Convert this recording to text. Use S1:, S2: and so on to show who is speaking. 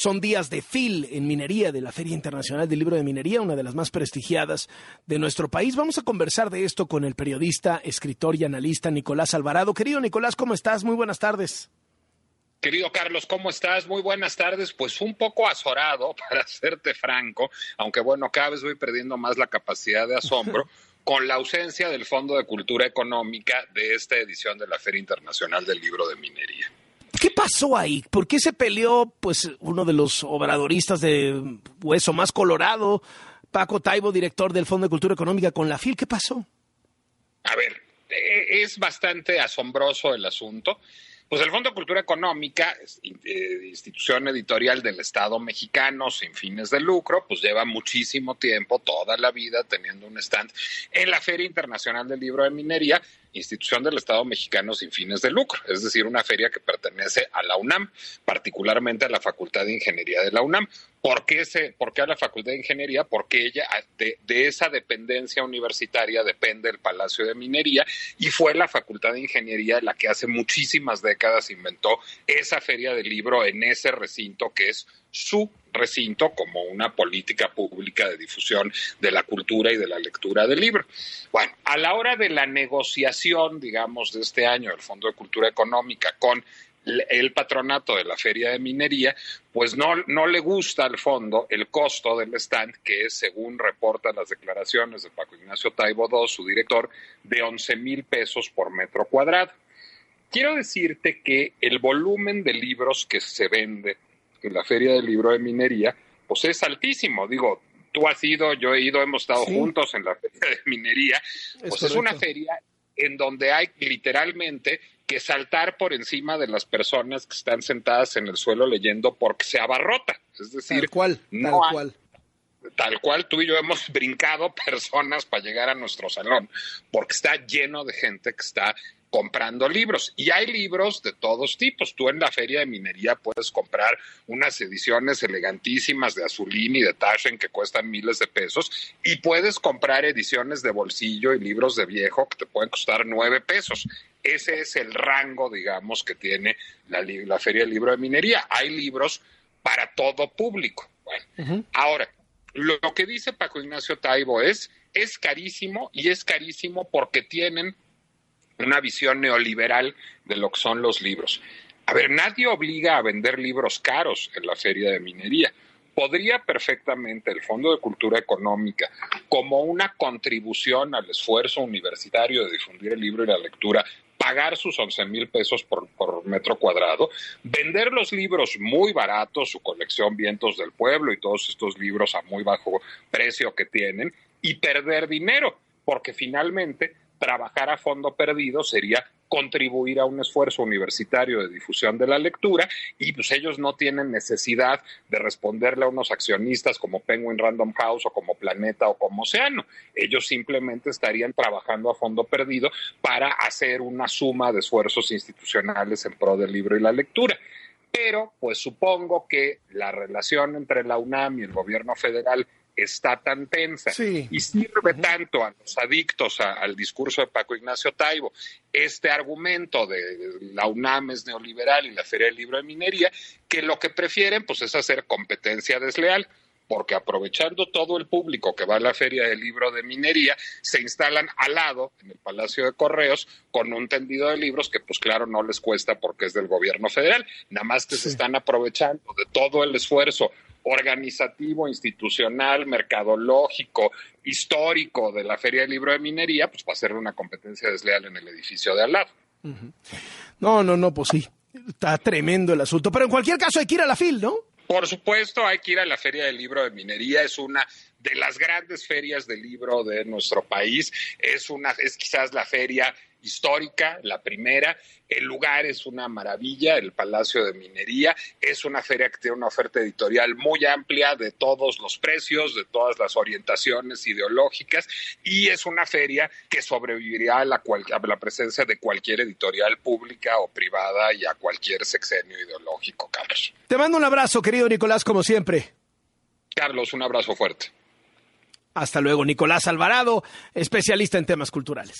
S1: Son días de FIL en minería, de la Feria Internacional del Libro de Minería, una de las más prestigiadas de nuestro país. Vamos a conversar de esto con el periodista, escritor y analista Nicolás Alvarado. Querido Nicolás, ¿cómo estás? Muy buenas tardes.
S2: Querido Carlos, ¿cómo estás? Muy buenas tardes. Pues un poco azorado, para serte franco, aunque bueno, cada vez voy perdiendo más la capacidad de asombro con la ausencia del Fondo de Cultura Económica de esta edición de la Feria Internacional del Libro de Minería.
S1: ¿Qué pasó ahí? ¿Por qué se peleó pues uno de los obradoristas de hueso más colorado, Paco Taibo, director del Fondo de Cultura Económica, con la FIL? ¿Qué pasó?
S2: A ver, e-, es bastante asombroso el asunto. Pues el Fondo de Cultura Económica, eh, institución editorial del Estado mexicano sin fines de lucro, pues lleva muchísimo tiempo, toda la vida, teniendo un stand en la Feria Internacional del Libro de Minería, institución del Estado mexicano sin fines de lucro, es decir, una feria que pertenece a la UNAM, particularmente a la Facultad de Ingeniería de la UNAM. ¿Por qué, se, a la Facultad de Ingeniería? Porque ella, de, de, esa dependencia universitaria depende el Palacio de Minería y fue la Facultad de Ingeniería la que hace muchísimas décadas inventó esa feria del libro en ese recinto que es su recinto como una política pública de difusión de la cultura y de la lectura del libro. Bueno, a la hora de la negociación, digamos, de este año del Fondo de Cultura Económica con el patronato de la Feria de Minería, pues no, no le gusta al fondo el costo del stand, que es, según reportan las declaraciones de Paco Ignacio Taibo II, su director, de 11 mil pesos por metro cuadrado. Quiero decirte que el volumen de libros que se vende en la Feria del Libro de Minería, pues es altísimo. Digo, tú has ido, yo he ido, hemos estado juntos en la Feria de Minería. Pues es, una feria en donde hay literalmente que saltar por encima de las personas que están sentadas en el suelo leyendo porque se abarrota. Es decir,
S1: tal cual, tal cual.
S2: Tal cual tú y yo hemos brincado personas para llegar a nuestro salón, porque está lleno de gente que está comprando libros. Y hay libros de todos tipos. Tú en la feria de minería puedes comprar unas ediciones elegantísimas de Azulín y de Taschen que cuestan miles de pesos y puedes comprar ediciones de bolsillo y libros de viejo que te pueden costar nueve pesos. Ese es el rango, digamos, que tiene la, la feria del libro de minería. Hay libros para todo público. Bueno, ahora, lo que dice Paco Ignacio Taibo es, es carísimo y es carísimo porque tienen una visión neoliberal de lo que son los libros. A ver, nadie obliga a vender libros caros en la feria de minería. Podría perfectamente el Fondo de Cultura Económica, como una contribución al esfuerzo universitario de difundir el libro y la lectura, pagar sus 11 mil pesos por, por, metro cuadrado, vender los libros muy baratos, su colección Vientos del Pueblo y todos estos libros a muy bajo precio que tienen, y perder dinero, porque finalmente trabajar a fondo perdido sería contribuir a un esfuerzo universitario de difusión de la lectura y pues ellos no tienen necesidad de responderle a unos accionistas como Penguin Random House o como Planeta o como Océano. Ellos simplemente estarían trabajando a fondo perdido para hacer una suma de esfuerzos institucionales en pro del libro y la lectura. Pero pues supongo que la relación entre la UNAM y el gobierno federal está tan tensa y sirve tanto a los adictos al discurso de Paco Ignacio Taibo este argumento de la UNAM es neoliberal y la Feria del Libro de Minería, que lo que prefieren pues es hacer competencia desleal porque aprovechando todo el público que va a la Feria del Libro de Minería, se instalan al lado, en el Palacio de Correos, con un tendido de libros que, pues claro, no les cuesta porque es del gobierno federal, nada más que se están aprovechando de todo el esfuerzo organizativo, institucional, mercadológico, histórico de la Feria del Libro de Minería, pues va a ser una competencia desleal en el edificio de al lado.
S1: No, no, no, pues sí. Está tremendo el asunto. Pero en cualquier caso hay que ir a la FIL, ¿no?
S2: Por supuesto, hay que ir a la Feria del Libro de Minería. Es una de las grandes ferias del libro de nuestro país. Es una, es quizás la feria histórica, la primera. El lugar es una maravilla, el Palacio de Minería. Es una feria que tiene una oferta editorial muy amplia de todos los precios, de todas las orientaciones ideológicas y es una feria que sobrevivirá a la, a la presencia de cualquier editorial pública o privada y a cualquier sexenio ideológico, Carlos.
S1: Te mando un abrazo, querido Nicolás, como siempre.
S2: Carlos, un abrazo fuerte.
S1: Hasta luego, Nicolás Alvarado, especialista en temas culturales.